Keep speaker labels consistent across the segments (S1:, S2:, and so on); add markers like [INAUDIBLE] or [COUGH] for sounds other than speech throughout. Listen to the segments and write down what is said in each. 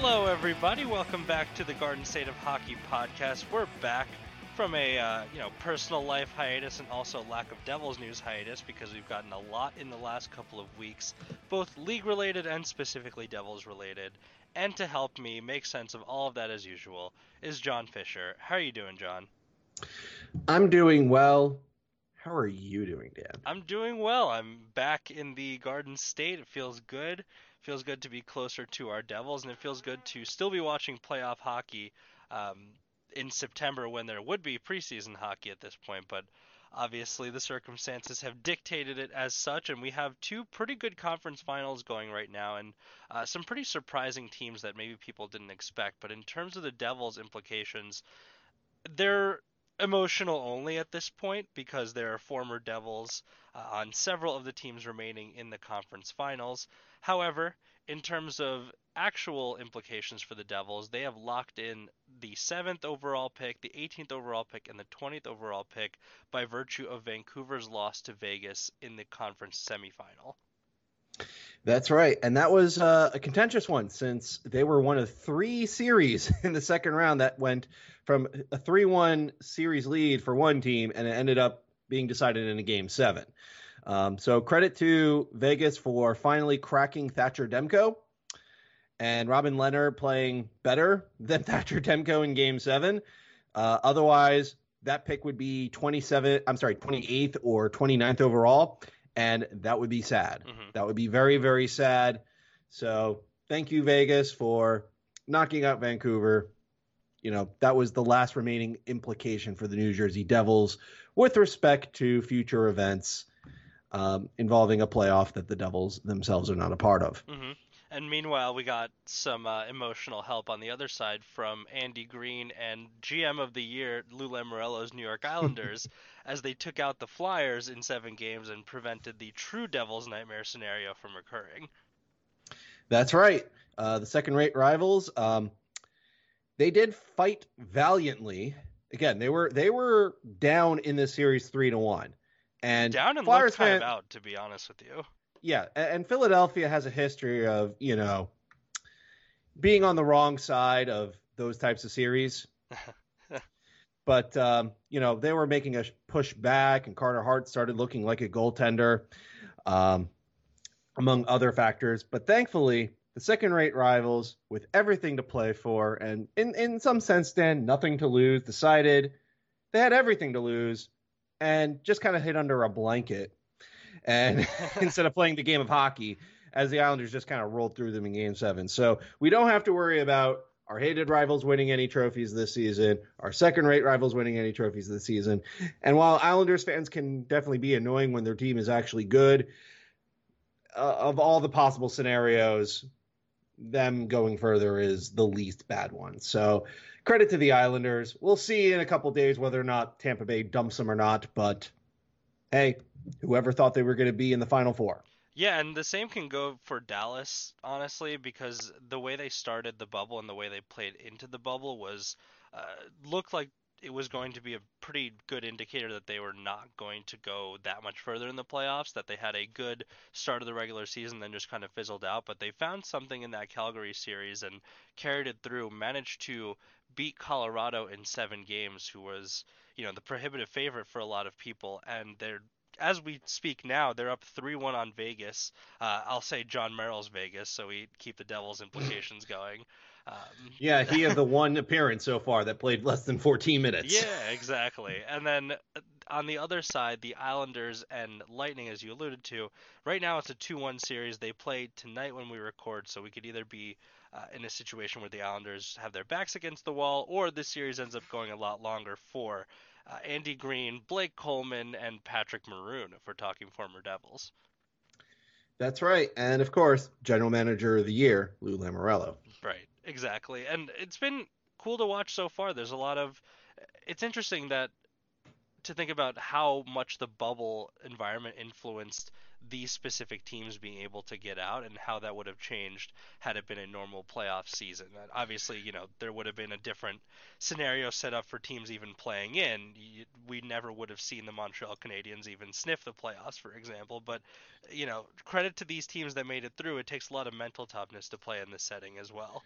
S1: Hello, everybody. Welcome back to the Garden State of Hockey podcast. We're back from a uh, you know personal life hiatus and also lack of Devils news hiatus because we've gotten a lot in the last couple of weeks, both league related and specifically Devils related. And to help me make sense of all of that as usual is John Fisher. How are you doing, John?
S2: I'm doing well. How are you doing, Dan?
S1: I'm doing well. I'm back in the Garden State. It feels good feels good to be closer to our Devils, and it feels good to still be watching playoff hockey um, in September when there would be preseason hockey at this point. But obviously, the circumstances have dictated it as such, and we have two pretty good conference finals going right now, and uh, some pretty surprising teams that maybe people didn't expect. But in terms of the Devils' implications, they're emotional only at this point because there are former Devils uh, on several of the teams remaining in the conference finals. However, in terms of actual implications for the Devils, they have locked in the 7th overall pick, the 18th overall pick, and the 20th overall pick by virtue of Vancouver's loss to Vegas in the conference semifinal.
S2: That's right. And that was uh, a contentious one since they were one of three series [LAUGHS] in the second round that went from a 3 1 series lead for one team and it ended up being decided in a game seven. Um, so credit to Vegas for finally cracking Thatcher Demko and Robin Lehner playing better [LAUGHS] than Thatcher Demko in game seven. Uh, otherwise, that pick would be 27, I'm sorry, 28th or 29th overall. And that would be sad. Mm-hmm. That would be very, very sad. So thank you, Vegas, for knocking out Vancouver. You know, that was the last remaining implication for the New Jersey Devils with respect to future events um, involving a playoff that the Devils themselves are not a part of.
S1: Mm-hmm. And meanwhile, we got some uh, emotional help on the other side from Andy Greene and GM of the year Lou Lamoriello's New York Islanders [LAUGHS] as they took out the Flyers in seven games and prevented the true Devils nightmare scenario from occurring.
S2: That's right. Uh, the second-rate rivals. Um, they did fight valiantly. Again, they were they were down in this series three to one. And
S1: down and Flyers kind of out, to be honest with you.
S2: Yeah, and Philadelphia has a history of you know being on the wrong side of those types of series. [LAUGHS] but um, you know they were making a push back, and Carter Hart started looking like a goaltender, um, among other factors. But thankfully, the second-rate rivals, with everything to play for, and in in some sense, then nothing to lose, decided they had everything to lose and just kind of hid under a blanket and [LAUGHS] [LAUGHS] instead of playing the game of hockey as the Islanders just kind of rolled through them in game 7. So, we don't have to worry about our hated rivals winning any trophies this season, our second-rate rivals winning any trophies this season. And while Islanders fans can definitely be annoying when their team is actually good, uh, of all the possible scenarios, them going further is the least bad one. So credit to the Islanders. We'll see in a couple days whether or not Tampa Bay dumps them or not. But hey, whoever thought they were going to be in the Final Four.
S1: Yeah, and the same can go for Dallas, honestly, because the way they started the bubble and the way they played into the bubble was uh, looked like it was going to be a pretty good indicator that they were not going to go that much further in the playoffs, that they had a good start of the regular season, then just kind of fizzled out. But they found something in that Calgary series and carried it through, managed to beat Colorado in seven games, who was, you know, the prohibitive favorite for a lot of people. And they're as we speak now, they're up 3 1 on Vegas. Uh, I'll say Jon Merrill's Vegas, so we keep the Devils' implications [LAUGHS] going.
S2: Um, yeah, he had the [LAUGHS] one appearance so far that played less than 14 minutes.
S1: Yeah, exactly. And then uh, on the other side, the Islanders and Lightning, as you alluded to, right now it's a 2 1 series. They play tonight when we record, so we could either be uh, in a situation where the Islanders have their backs against the wall, or this series ends up going a lot longer for uh, Andy Greene, Blake Coleman, and Patrick Maroon, if we're talking former Devils.
S2: That's right. And of course, General Manager of the Year, Lou Lamoriello.
S1: Right. Exactly. And it's been cool to watch so far. There's a lot of it's interesting that to think about how much the bubble environment influenced these specific teams being able to get out and how that would have changed had it been a normal playoff season. Obviously, you know, there would have been a different scenario set up for teams even playing in. We never would have seen the Montreal Canadiens even sniff the playoffs, for example. But, you know, credit to these teams that made it through. It takes a lot of mental toughness to play in this setting as well.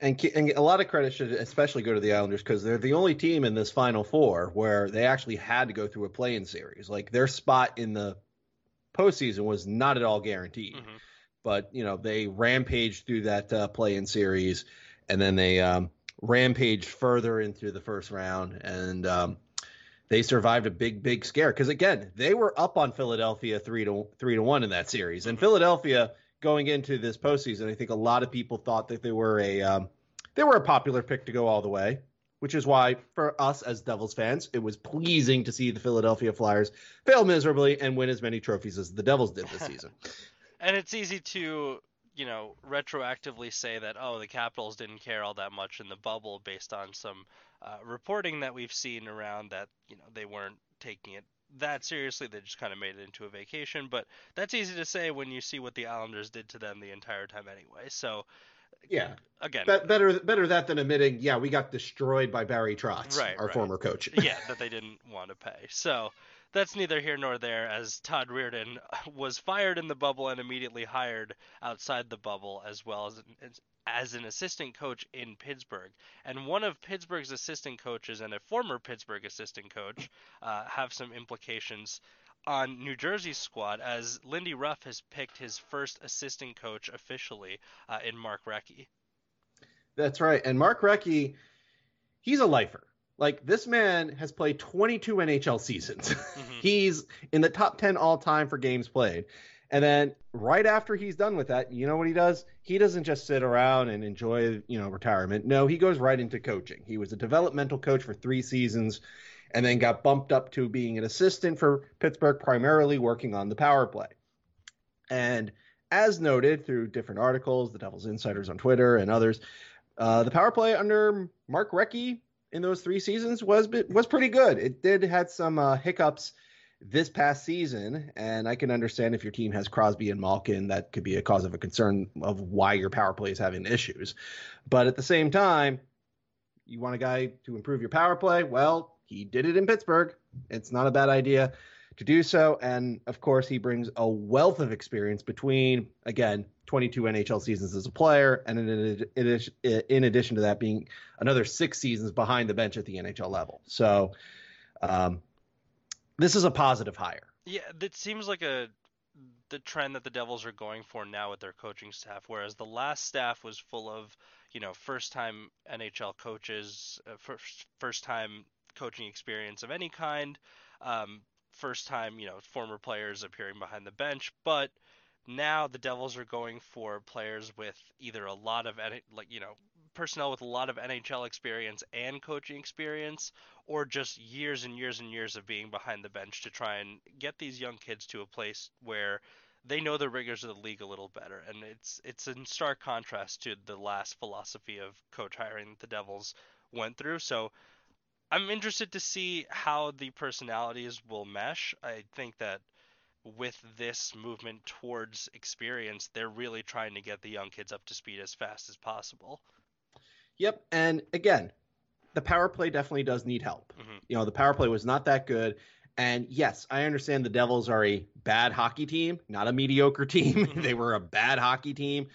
S2: And, and a lot of credit should especially go to the Islanders because they're the only team in this Final Four where they actually had to go through a play-in series. Like their spot in the postseason was not at all guaranteed. Mm-hmm. But you know they rampaged through that uh, play-in series, and then they um, rampaged further into the first round, and um, they survived a big, big scare. Because again, they were up on Philadelphia three to three to one in that series, and mm-hmm. Philadelphia going into this postseason, I think a lot of people thought that they were a um, they were a popular pick to go all the way, which is why for us as Devils fans, it was pleasing to see the Philadelphia Flyers fail miserably and win as many trophies as the Devils did this season. [LAUGHS]
S1: and it's easy to you know retroactively say that oh the Capitals didn't care all that much in the bubble based on some uh, reporting that we've seen around that you know they weren't taking it that seriously. They just kind of made it into a vacation. But that's easy to say when you see what the Islanders did to them the entire time anyway. So
S2: yeah,
S1: again,
S2: Be- better better that than admitting yeah we got destroyed by Barry Trotz,
S1: right,
S2: our
S1: right.
S2: former coach. [LAUGHS]
S1: yeah, that they didn't want to pay. So that's neither here nor there, as Todd Reirden [LAUGHS] was fired in the bubble and immediately hired outside the bubble, as well as as an assistant coach in Pittsburgh. And one of Pittsburgh's assistant coaches and a former Pittsburgh assistant coach uh, have some implications on New Jersey's squad, as Lindy Ruff has picked his first assistant coach officially uh, in Mark Recchi.
S2: That's right, and Mark Recchi, he's a lifer. Like this man has played 22 NHL seasons. [LAUGHS] Mm-hmm. he's in the top 10 all time for games played. And then right after he's done with that, you know what he does? He doesn't just sit around and enjoy, you know, retirement. No, he goes right into coaching. He was a developmental coach for 3 seasons and then got bumped up to being an assistant for Pittsburgh primarily working on the power play. And as noted through different articles, the Devil's Insiders on Twitter and others, uh, the power play under Mark Recchi in those three seasons was was pretty good. It did had some uh, hiccups this past season, and I can understand if your team has Crosby and Malkin, that could be a cause of a concern of why your power play is having issues. But at the same time, you want a guy to improve your power play. Well, he did it in Pittsburgh. It's not a bad idea to do so. And of course, he brings a wealth of experience between, again, 22 NHL seasons as a player, and in, addition to that, being another six seasons behind the bench at the NHL level. So, um, this is a positive hire.
S1: Yeah, it seems like a the trend that the Devils are going for now with their coaching staff, whereas the last staff was full of, you know, first time NHL coaches, uh, first first time coaching experience of any kind, um, first time, you know, former players appearing behind the bench, but now the Devils are going for players with either a lot of like you know personnel with a lot of NHL experience and coaching experience, or just years and years and years of being behind the bench to try and get these young kids to a place where they know the rigors of the league a little better. And it's it's in stark contrast to the last philosophy of coach hiring that the Devils went through. So I'm interested to see how the personalities will mesh. I think that with this movement towards experience, they're really trying to get the young kids up to speed as fast as possible.
S2: Yep, and again, the power play definitely does need help. Mm-hmm. You know, the power play was not that good. And yes, I understand the Devils are a bad hockey team, not a mediocre team. [LAUGHS] Mm-hmm. they were a bad hockey team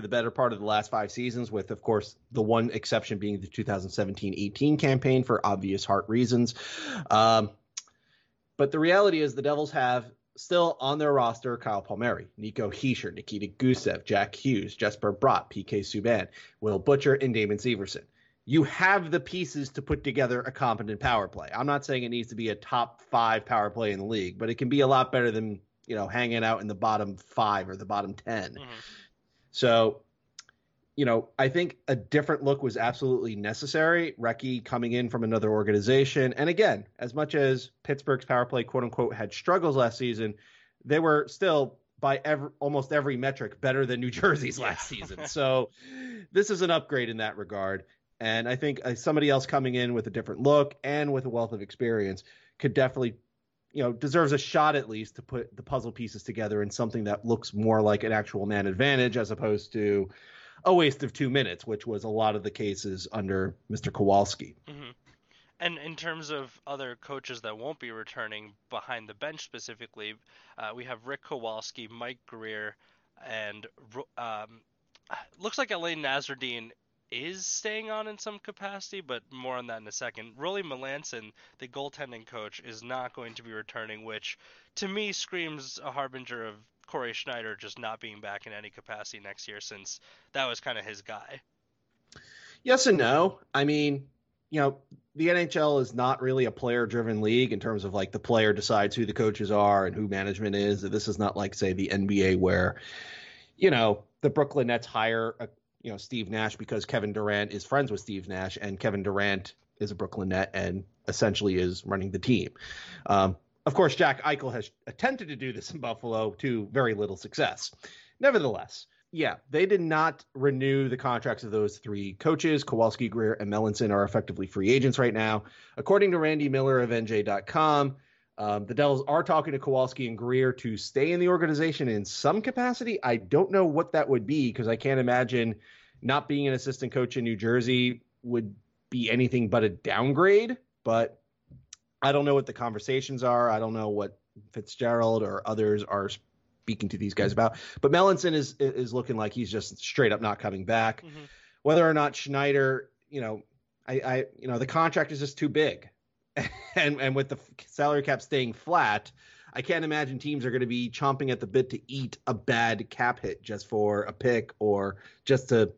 S2: for the better part of the last five seasons, with, of course, the one exception being the 2017 18 campaign for obvious heart reasons. Um, but the reality is the Devils have still on their roster Kyle Palmieri, Nico Hischier, Nikita Gusev, Jack Hughes, Jesper Bratt, PK Subban, Will Butcher, and Damon Severson. You have the pieces to put together a competent power play. I'm not saying it needs to be a top five power play in the league, but it can be a lot better than you know hanging out in the bottom five or the bottom 10 mm-hmm. So, you know, I think a different look was absolutely necessary. Recchi coming in from another organization. And again, as much as Pittsburgh's power play, quote unquote, had struggles last season, they were still by every, almost every metric better than New [LAUGHS] Jersey's last season. so this is an upgrade in that regard. And I think uh, somebody else coming in with a different look and with a wealth of experience could definitely you know deserves a shot at least to put the puzzle pieces together in something that looks more like an actual man advantage as opposed to a waste of two minutes, which was a lot of the cases under Mr. Kowalsky.
S1: Mm-hmm. And in terms of other coaches that won't be returning behind the bench specifically, uh, we have Rick Kowalsky, Mike Grier, and um, looks like Alain Nasreddine is staying on in some capacity, but more on that in a second. Rollie Melanson, the goaltending coach, is not going to be returning, which to me screams a harbinger of Cory Schneider just not being back in any capacity next year, since that was kind of his guy.
S2: Yes and no. I mean, you know, the NHL is not really a player driven league in terms of like the player decides who the coaches are and who management is. This is not like, say, the NBA where, you know, the Brooklyn Nets hire a you know Steve Nash because Kevin Durant is friends with Steve Nash, and Kevin Durant is a Brooklyn Net and essentially is running the team. Um, of course, Jack Eichel has attempted to do this in Buffalo to very little success. Nevertheless, yeah, they did not renew the contracts of those three coaches. Kowalsky, Grier, and Melanson are effectively free agents right now. According to Randy Miller of NJ.com, um, the Devils are talking to Kowalsky and Grier to stay in the organization in some capacity. I don't know what that would be because I can't imagine not being an assistant coach in New Jersey would be anything but a downgrade. But I don't know what the conversations are. I don't know what Fitzgerald or others are speaking to these guys about. But Melanson is is looking like he's just straight up not coming back. Mm-hmm. Whether or not Schneider, you know, I, I, you know, the contract is just too big. [LAUGHS] and and with the salary cap staying flat, I can't imagine teams are going to be chomping at the bit to eat a bad cap hit just for a pick or just to,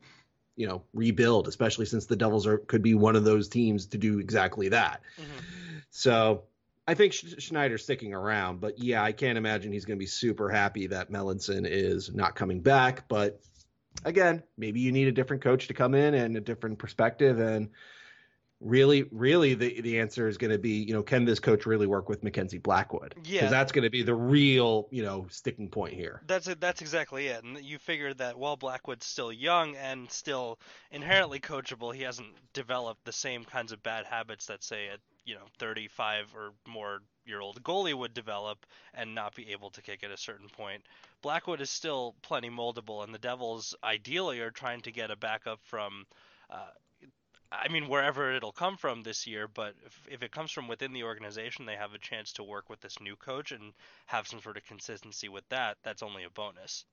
S2: you know, rebuild. Especially since the Devils are could be one of those teams to do exactly that. Mm-hmm. So I think Schneider's sticking around, but yeah, I can't imagine he's going to be super happy that Melanson is not coming back. But again, maybe you need a different coach to come in and a different perspective and really, really, the the answer is going to be, you know, can this coach really work with Mackenzie Blackwood? Yeah, because that's going to be the real, you know, sticking point here.
S1: That's it. That's exactly it. And you figure that while Blackwood's still young and still inherently coachable, he hasn't developed the same kinds of bad habits that say a you know 35 or more year old goalie would develop and not be able to kick at a certain point. Blackwood is still plenty moldable, and the Devils ideally are trying to get a backup from. Uh, I mean, wherever it'll come from this year, but if, if, it comes from within the organization, they have a chance to work with this new coach and have some sort of consistency with that. That's only a bonus.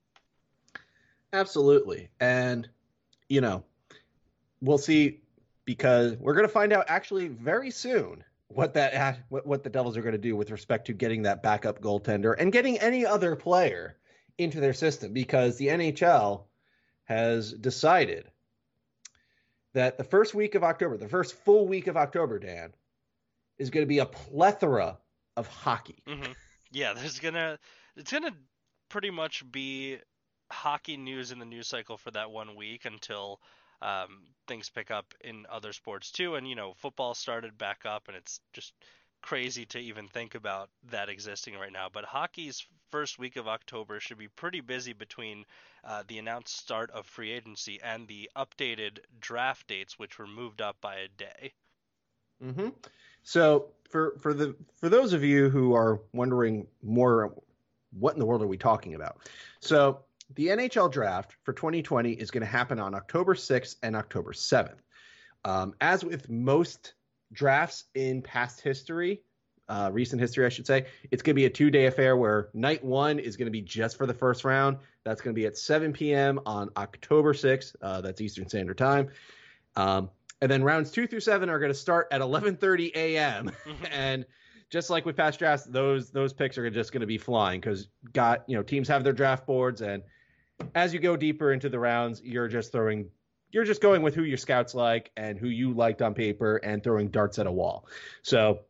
S2: Absolutely. And, you know, we'll see because we're going to find out actually very soon what that what, what the Devils are going to do with respect to getting that backup goaltender and getting any other player into their system because the NHL has decided that the first week of October, the first full week of October, Dan, is going to be a plethora of hockey.
S1: Mm-hmm. Yeah, there's gonna it's gonna pretty much be hockey news in the news cycle for that one week until um, things pick up in other sports too. And you know, football started back up, and it's just crazy to even think about that existing right now. But hockey's first week of October should be pretty busy between uh, the announced start of free agency and the updated draft dates, which were moved up by a day.
S2: Mm-hmm. So for for the for those of you who are wondering more, what in the world are we talking about? So the NHL draft for 2020 is going to happen on October 6th and October 7th. Um, as with most drafts in past history, uh, recent history, I should say, it's going to be a two day affair where night one is going to be just for the first round. That's going to be at 7 p.m. on October 6th. Uh, that's Eastern Standard Time. Um, and then rounds two through seven are going to start at 11:30 a.m. [LAUGHS] and just like with past drafts, those those picks are just going to be flying because got you know teams have their draft boards and as you go deeper into the rounds, you're just throwing you're just going with who your scouts like and who you liked on paper and throwing darts at a wall. So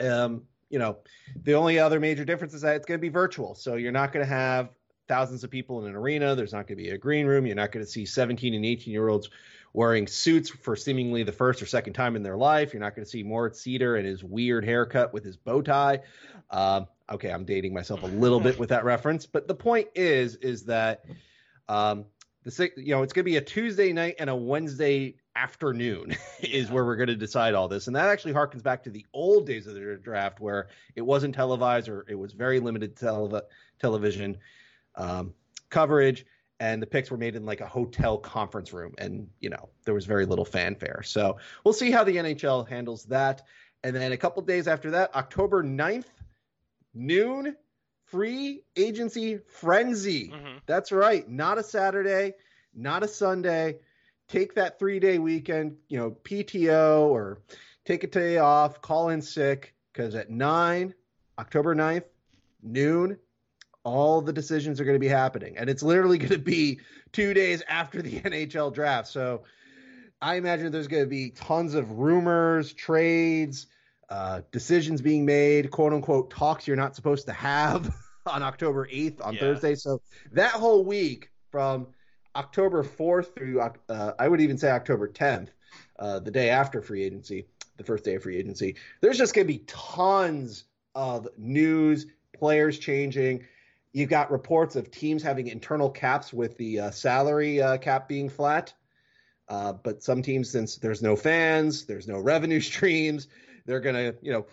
S2: um, you know, the only other major difference is that it's going to be virtual. So you're not going to have thousands of people in an arena. There's not going to be a green room. You're not going to see 17 and 18 year olds wearing suits for seemingly the first or second time in their life. You're not going to see Moritz Seider and his weird haircut with his bow tie. Um, okay, I'm dating myself a little bit with that reference, but the point is, is that um, the you know it's going to be a Tuesday night and a Wednesday afternoon [LAUGHS] is where we're going to decide all this, and that actually harkens back to the old days of the draft where it wasn't televised or it was very limited tele- television um, coverage, and the picks were made in like a hotel conference room, and you know there was very little fanfare. So we'll see how the NHL handles that. And then a couple days after that, October 9th, noon, free agency frenzy. Mm-hmm. That's right. Not a Saturday, not a Sunday, take that three day weekend, you know, PTO or take a day off, call in sick, because at 9, October 9th, noon, all the decisions are going to be happening. And it's literally [LAUGHS] going to be two days after the [LAUGHS] NHL draft. So I imagine there's going to be tons of rumors, trades, uh, decisions being made, quote unquote, talks you're not supposed to have [LAUGHS] on October 8th on yeah. Thursday. So that whole week from October 4th through, uh, I would even say October 10th, uh, the day after free agency, the first day of free agency, there's just going to be tons of news, players changing. You've got reports of teams having internal caps with the uh, salary uh, cap being flat. Uh, but some teams, since there's no fans, there's no revenue [LAUGHS] streams, they're going to, you know,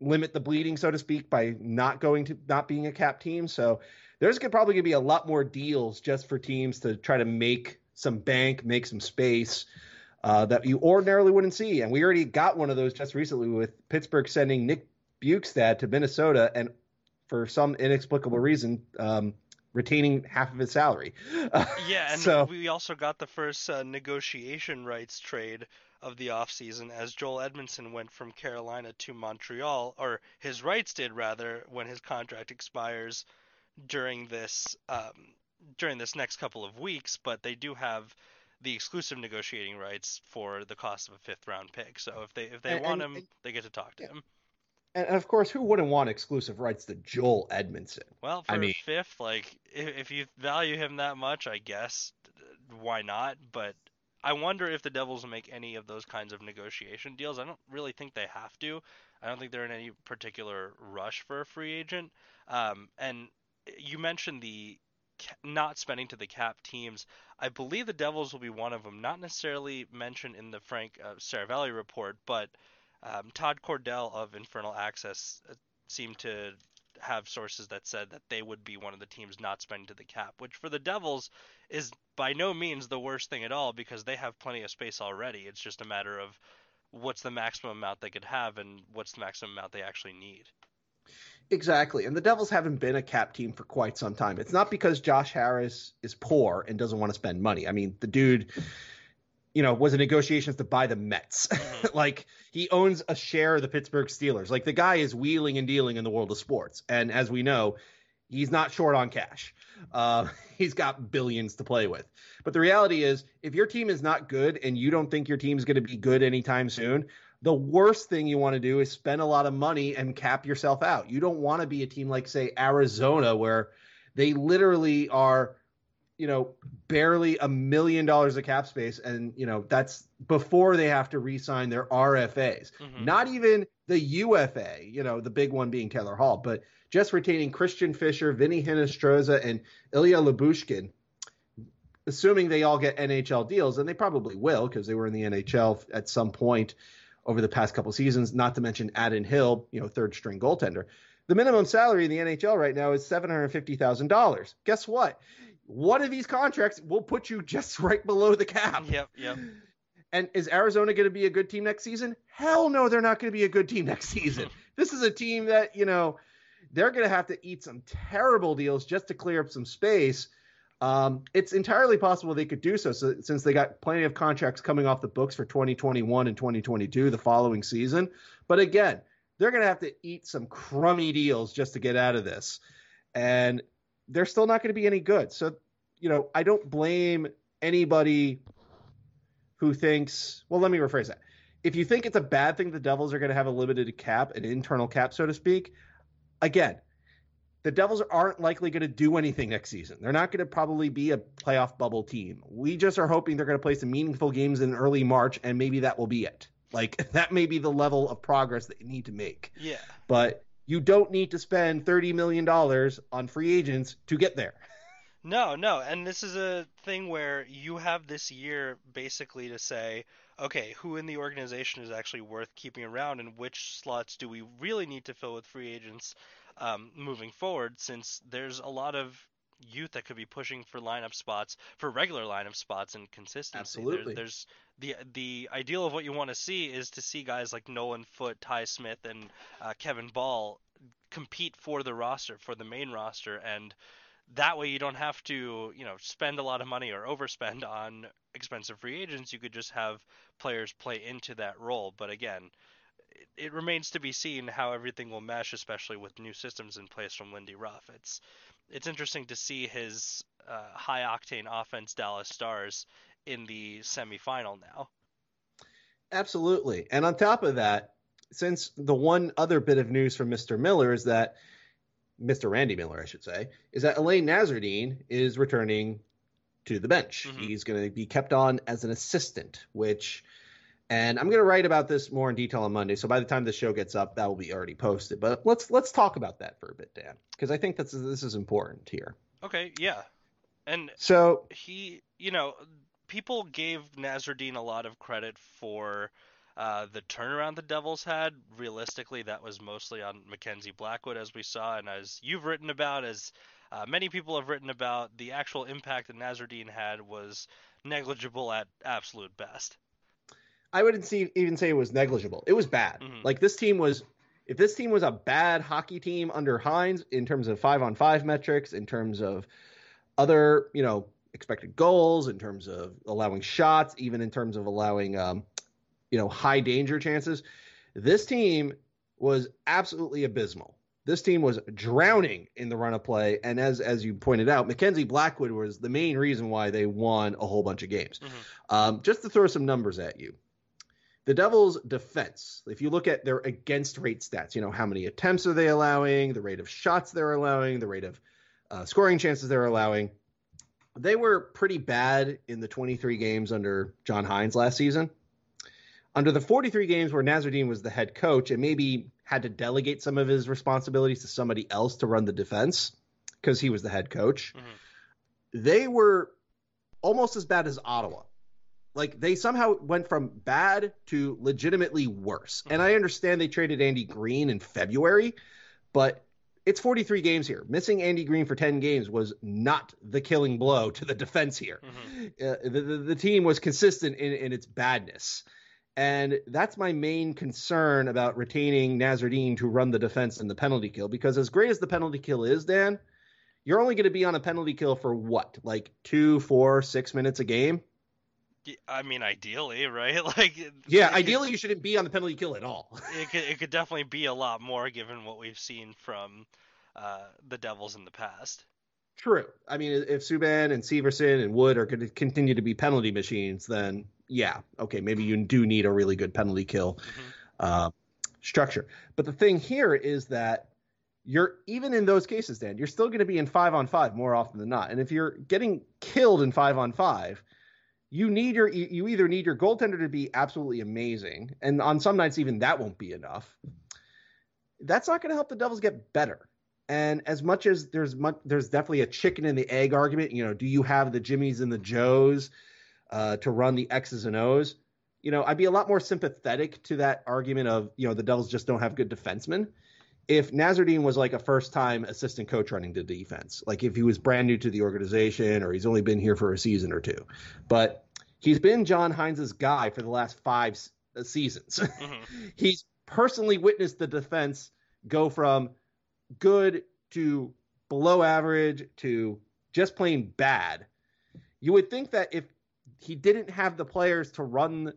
S2: limit the bleeding, so to speak, by not going to not being a cap team. So there's gonna, probably going to be a lot more deals just for teams to try to make some bank, make some space uh, that you ordinarily wouldn't see. And we already got one of those just recently with Pittsburgh sending Nick Bjugstad to Minnesota, and for some inexplicable reason, um, retaining half of his salary. [LAUGHS]
S1: yeah, and so, we also got the first uh, negotiation rights trade of the offseason as Joel Edmundson went from Carolina to Montreal, or his rights did rather, when his contract expires during this um, during this next couple of weeks. But they do have the exclusive negotiating rights for the cost of a fifth round pick. So if they if they and, want and, him, they get to talk to him.
S2: And, of course, who wouldn't want exclusive rights to Joel Edmundson?
S1: Well, for I mean, fifth, like if, if you value him that much, I guess why not? But I wonder if the Devils will make any of those kinds of negotiation deals. I don't really think they have to. I don't think they're in any particular rush for a free agent. Um, and you mentioned the not spending to the cap teams. I believe the Devils will be one of them. Not necessarily mentioned in the Frank uh, Seravalli report, but um, Todd Cordell of Infernal Access uh, seemed to have sources that said that they would be one of the teams not spending to the cap, which for the Devils is by no means the worst thing at all because they have plenty of space already. It's just a matter of what's the maximum amount they could have and what's the maximum amount they actually need.
S2: Exactly. And the Devils haven't been a cap team for quite some time. It's not because Josh Harris is poor and doesn't want to spend money. I mean, the dude you know, was in negotiations to buy the Mets. [LAUGHS] Mm-hmm. like he owns a share of the Pittsburgh Steelers. Like the guy is wheeling and dealing in the world of sports. And as we know, he's not short on cash. Uh, [LAUGHS] he's got billions to play with. But the reality is, if your team is not good and you don't think your team's going to be good anytime soon, the worst thing you want to do is spend a lot of money and cap yourself out. You don't want to be a team like, say, Arizona, where they literally are you know, barely a million dollars of cap space, and you know that's before they have to re-sign their RFAs. Mm-hmm. Not even the UFA, you know, the big one being Taylor Hall, but just retaining Christian Fischer, Vinny Hinostroza, and Ilya Lyubushkin, assuming they all get NHL deals, and they probably will because they were in the NHL at some point over the past couple seasons. Not to mention Adin Hill, you know, third string goaltender. The minimum salary in the NHL right now is seven hundred fifty thousand dollars. Guess what? One of these contracts will put you just [LAUGHS] right below the cap.
S1: Yep, yep.
S2: And is Arizona going to be a good team next season? Hell no, they're not going to be a good team [LAUGHS] next season. [LAUGHS] this is a team that, you know, they're going to have to eat some terrible deals just to clear up some space. Um, it's entirely possible they could do so, so, since they got plenty of contracts coming off the books for 2021 and 2022, the following season. But again, they're going to have to eat some crummy deals just to get out of this. And they're still not going to be any good. So, you know, I don't blame anybody who thinks, well, let me rephrase that. If you think it's a bad thing the Devils are going to have a limited cap, an internal cap, so to speak, again, the Devils aren't likely going to do anything next season. They're not going to probably be a playoff bubble team. We just are hoping they're going to play some meaningful games in early March, and maybe that will be it. Like [LAUGHS] that may be the level of progress that you need to make.
S1: Yeah.
S2: But you don't need to spend $30 million on free agents to get there. [LAUGHS]
S1: No, no. And this is a thing where you have this year basically to say, okay, who in the organization is actually worth keeping around and which slots do we really need to fill with free agents um, moving forward since there's a lot of youth that could be pushing for lineup spots for regular lineup spots and consistency.
S2: Absolutely.
S1: There, there's the the ideal of what you want to see is to see guys like Nolan Foote, Ty Smith, and uh, Kevin Bahl compete for the roster for the main roster and that way you don't have to you know spend a lot of money or overspend on expensive free agents you could just have players play into that role but again it, it remains to be seen how everything will mesh especially with new systems in place from lindy ruff it's it's interesting to see his uh, high octane offense dallas stars in the semifinal now
S2: absolutely and on top of that since the one other bit of news from mr miller is that Mr. Randy Miller, I should say, is that Alain Nasreddine is returning to the bench. Mm-hmm. He's going to be kept on as an assistant, which, and I'm going to write about this more in detail on Monday. So by the time the show gets up, that will be already posted. But let's let's talk about that for a bit, Dan, because I think that's this is important here.
S1: Okay, yeah, and
S2: so
S1: he, you know, people gave Nasreddine a lot of credit for uh, the turnaround the Devils had, realistically, that was mostly on Mackenzie Blackwood, as we saw, and as you've written about, as uh, many people have written about, the actual impact that Nasreddine had was negligible at absolute best.
S2: I wouldn't see, even say it was negligible. It was bad. Mm-hmm. Like this team was, if this team was a bad hockey team under Hynes in terms of five on five metrics, in terms of other, you know, expected goals, in terms of allowing shots, even in terms of allowing um, you know, high danger chances. This team was absolutely abysmal. This team was drowning in the run of play, and as as you pointed out, Mackenzie Blackwood was the main reason why they won a whole bunch of games. Mm-hmm. Um, just to throw some numbers at you, the Devils' defense. If you look at their against rate stats, you know how many attempts are they allowing, the rate of shots they're allowing, the rate of uh, scoring chances they're allowing. They were pretty bad in the 23 games under John Hynes last season under the 43 games where Nasreddine was the head coach and maybe had to delegate some of his responsibilities to somebody else to run the defense because he was the head coach, mm-hmm. they were almost as bad as Ottawa. Like they somehow went from bad to legitimately worse. Mm-hmm. And I understand they traded Andy Greene in February, but it's 43 games here. Missing Andy Greene for 10 games was not the killing blow to the defense here. Mm-hmm. Uh, the, the, the, team was consistent in, in its badness. And that's my main concern about retaining Nasreddine to run the defense and the penalty kill. Because as great as the penalty kill is, Dan, you're only going to be on a penalty kill for what? Like two, four, six minutes a game?
S1: I mean, ideally, right? [LAUGHS] Like,
S2: yeah, ideally, you shouldn't be on the penalty kill at all. [LAUGHS]
S1: it could, it could definitely be a lot more given what we've seen from uh, the Devils in the past.
S2: True. I mean, if Subban and Severson and Wood are going to continue to be penalty machines, then yeah, okay, maybe you do need a really good penalty kill mm-hmm. uh, structure. But the thing here is that you're even in those cases, Dan, you're still going to be in five on five more often than not. And if you're getting killed in five on five, you need your you either need your goaltender to be absolutely amazing, and on some nights even that won't be enough. That's not going to help the Devils get better. And as much as there's much, there's definitely a chicken and the egg argument. You know, do you have the Jimmies and the Joes uh, to run the X's and O's? You know, I'd be a lot more sympathetic to that argument of you know the Devils just don't have good defensemen. If Nasreddine was like a first time assistant coach running the defense, like if he was brand new to the organization or he's only been here for a season or two, but he's been John Hynes's guy for the last five uh, seasons. [LAUGHS] Mm-hmm. he's personally witnessed the defense go from good to below average to just plain bad. You would think that if he didn't have the players to run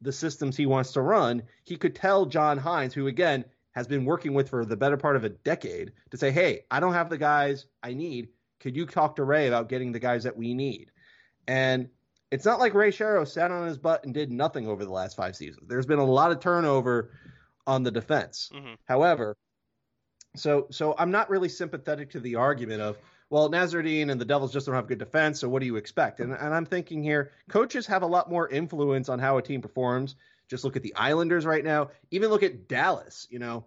S2: the systems he wants to run, he could tell John Hynes, who again has been working with for the better part of a decade, to say, "Hey, I don't have the guys I need. Could you talk to Ray about getting the guys that we need?" And it's not like Ray Shero sat on his butt and did nothing over the last five seasons. There's been a lot of turnover on the defense. Mm-hmm. However, so so I'm not really sympathetic to the argument of well Nasreddine and the Devils just don't have good defense, so what do you expect? And and I'm thinking here, coaches have a lot more influence on how a team performs. Just look at the Islanders right now. Even look at Dallas, you know,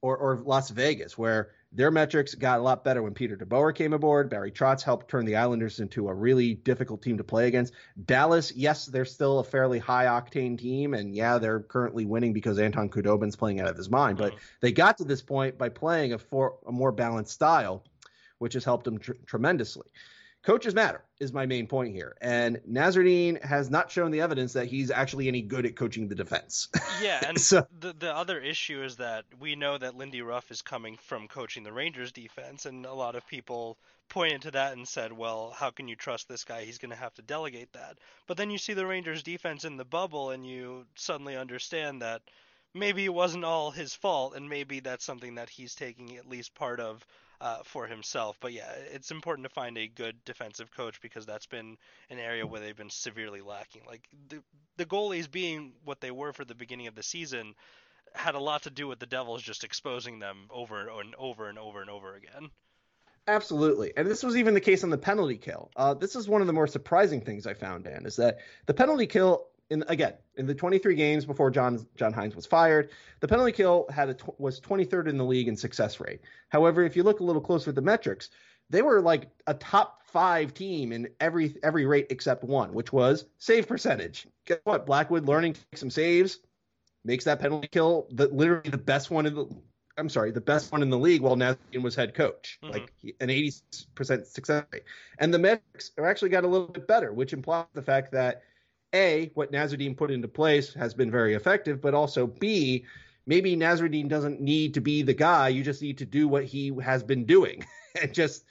S2: or or Las Vegas, where their metrics got a lot better when Peter DeBoer came aboard. Barry Trotz helped turn the Islanders into a really difficult team to play against. Dallas, yes, they're still a fairly high octane team, and yeah, they're currently winning because Anton Khudobin's playing out of his mind. But mm-hmm. they got to this point by playing a, for, a more balanced style, which has helped them tr- tremendously. Coaches matter is my main point here. And Nasreddine has not shown the evidence that he's actually any good at coaching the defense. [LAUGHS]
S1: Yeah, and so, the the other issue is that we know that Lindy Ruff is coming from coaching the Rangers defense, and a lot of people pointed to that and said, "Well, how can you trust this guy? He's going to have to delegate that." But then you see the Rangers defense in the bubble, and you suddenly understand that maybe it wasn't all his fault, and maybe that's something that he's taking at least part of uh, for himself. But yeah, it's important to find a good defensive coach because that's been an area where they've been severely lacking. Like the the goalies being what they were for the beginning of the season had a lot to do with the Devils just exposing them over and over and over and over again.
S2: Absolutely, and this was even the case on the penalty kill. Uh, this is one of the more surprising things I found, Dan, is that the penalty kill in again in the 23 games before John John Hynes was fired, the penalty kill had a was 23rd in the league in success rate. However, if you look a little closer at the metrics, they were like a top five team in every every rate except one, which was save percentage. Guess what? Blackwood learning to make some saves makes that penalty kill the literally the best one in the I'm sorry, the best one in the league while Nasreddine was head coach, mm-hmm. like an 80% success rate. And the metrics are actually got a little bit better, which implies the fact that a, what Nasreddine put into place has been very effective, but also B, maybe Nasreddine doesn't need to be the guy. You just need to do what he has been doing. [LAUGHS] and just,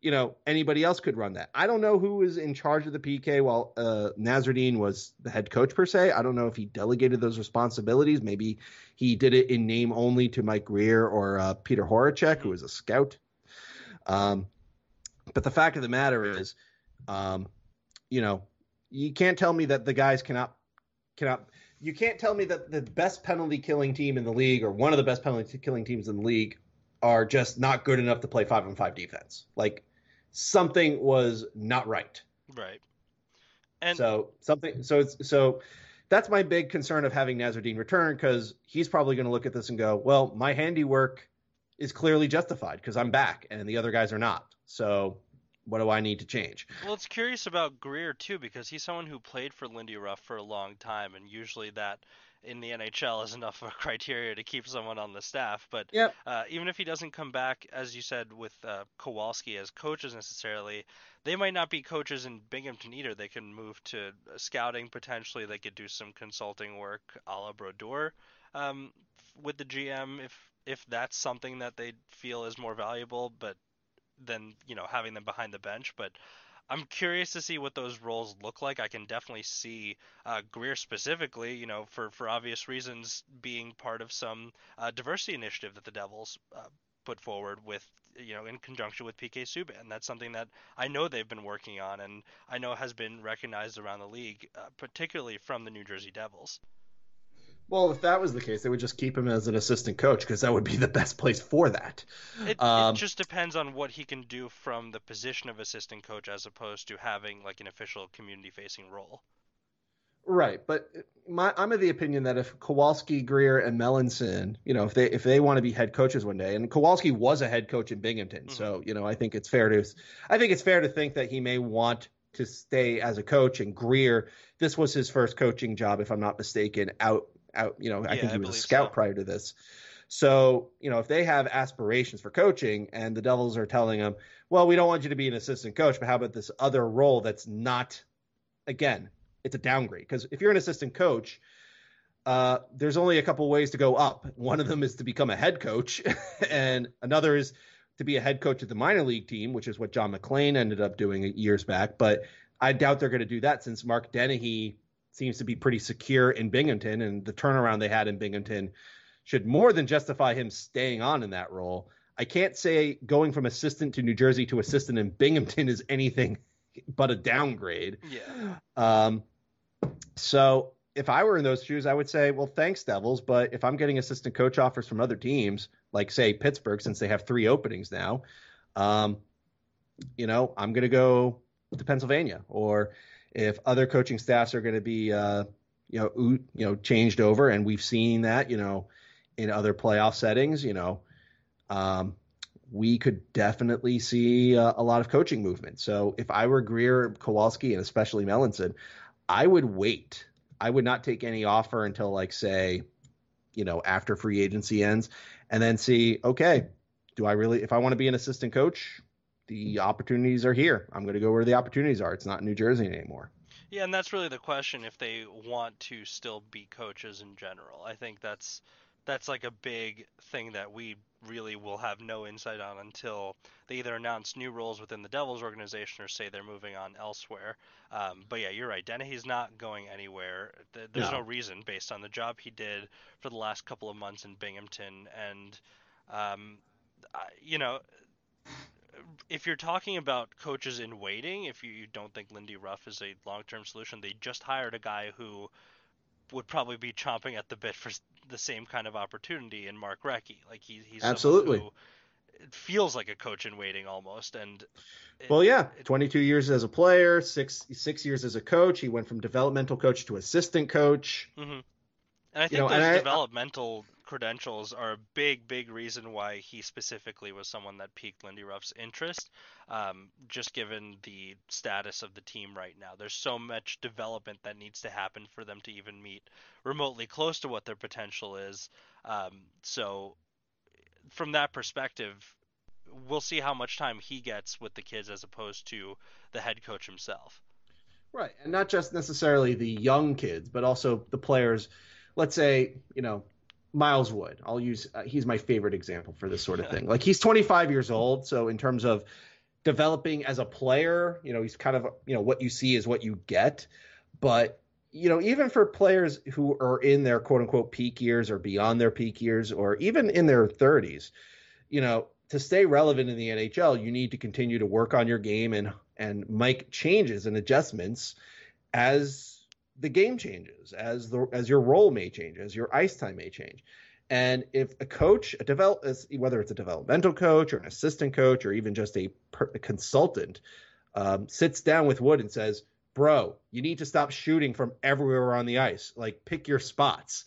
S2: you know, anybody else could run that. I don't know who was in charge of the PK while uh, Nasreddine was the head coach per se. I don't know if he delegated those responsibilities. Maybe he did it in name only to Mike Grier or uh, Peter Horachek, who was a scout. Um, but the fact of the matter is, um, you know, you can't tell me that the guys cannot cannot you can't tell me that the best penalty killing team in the league or one of the best penalty killing teams in the league are just not good enough to play five on five defense. Like something was not right.
S1: Right.
S2: And so something so it's so that's my big concern of having Nasreddine return because he's probably going to look at this and go, well, my handiwork is clearly justified because I'm back and the other guys are not. So what do I need to change?
S1: Well, it's curious about Grier too because he's someone who played for Lindy Ruff for a long time, and usually that in the NHL [LAUGHS] is enough of a criteria to keep someone on the staff. But
S2: yep.
S1: uh, even if he doesn't come back, as you said, with uh, Kowalsky as coaches necessarily, they might not be coaches in Binghamton either. They can move to scouting potentially. They could do some consulting work a la Brodeur um, with the GM if if that's something that they feel is more valuable. But than you know having them behind the bench. But I'm curious to see what those roles look like. I can definitely see uh, Grier specifically, you know, for for obvious reasons, being part of some uh, diversity initiative that the Devils uh, put forward with you know in conjunction with PK Subban. That's something that I know they've been working on, and I know has been recognized around the league, uh, particularly from the New Jersey Devils.
S2: Well, if that was the case, they would just keep him as an assistant coach because that would be the best place for that.
S1: It, um, it, just depends on what he can do from the position of assistant coach as opposed to having like an official community facing role.
S2: Right, but my, I'm of the opinion that if Kowalsky, Grier, and Melanson, you know, if they if they want to be head coaches one day, and Kowalsky was a head coach in Binghamton, mm-hmm. so you know, I think it's fair to I think it's fair to think that he may want to stay as a coach. And Grier, this was his first coaching job, if I'm not mistaken, out out. You know, I yeah, think he was a scout so. prior to this. So, you know, if they have aspirations for coaching and the Devils are telling them, well, we don't want you to be an assistant coach, but how about this other role that's not, again, it's a downgrade. Because if you're an assistant coach, uh, there's only a couple ways to go up. One of them is to become a head coach, [LAUGHS] and another is to be a head coach at the minor league team, which is what John MacLean ended up doing years back. But I doubt they're going to do that since Mark Dennehy seems to be pretty secure in Binghamton, and the turnaround they had in Binghamton should more than justify him staying on in that role. I can't say going from assistant to New Jersey to assistant in Binghamton [LAUGHS] is anything but a downgrade.
S1: Yeah.
S2: Um, so if I were in those shoes, I would say, well, thanks, Devils. But if I'm getting assistant coach offers from other teams, like say Pittsburgh, since they have three openings now, um, you know, I'm going to go to Pennsylvania or if other coaching staffs are going to be uh, you know you know changed over, and we've seen that you know in other playoff settings, you know. Um, we could definitely see uh, a lot of coaching movement. So if I were Grier, Kowalsky, and especially Melanson, I would wait. I would not take any offer until like say, you know, after free agency ends, and then see, okay, do I really? If I want to be an assistant coach, the opportunities are here. I'm going to go where the opportunities are. It's not New Jersey anymore.
S1: Yeah, and that's really the question if they want to still be coaches in general. I think that's that's like a big thing that we really will have no insight on until they either announce new roles within the Devils organization or say they're moving on elsewhere. Um, but yeah, you're right. Dennehy's not going anywhere. There's no. no. reason based on the job he did for the last couple of months in Binghamton, and um, you know. If you're talking about coaches in waiting, if you don't think Lindy Ruff is a long-term solution, they just hired a guy who would probably be chomping at the bit for the same kind of opportunity in Mark Recchi. Like he, he's
S2: absolutely
S1: it feels like a coach in waiting almost. And
S2: it, well, yeah, it, 22 years as a player, six six years as a coach. He went from developmental coach to assistant coach.
S1: Mm-hmm. And I think you know, those developmental credentials are a big, big reason why he specifically was someone that piqued Lindy Ruff's interest. Um, just given the status of the team right now, there's so much development that needs to happen for them to even meet remotely close to what their potential is. Um, so, from that perspective, we'll see how much time he gets with the kids as opposed to the head coach himself.
S2: Right, and not just necessarily the young kids, but also the players. Let's say, you know, Miles Wood. I'll use uh, he's my favorite example for this sort of thing. Like he's 25 years old, so in terms of developing as a player, you know, he's kind of you know what you see is what you get. But you know, even for players who are in their quote unquote peak years or beyond their peak years or even in their 30s, you know, to stay relevant in the NHL, you need to continue to work on your game and and make changes and adjustments as the game changes as the as your role may change, as your ice time may change. And if a coach, a develop, whether it's a developmental coach or an assistant coach or even just a, per, a consultant, um, sits down with Wood and says, "Bro, you need to stop shooting from everywhere on the ice. Like pick your spots."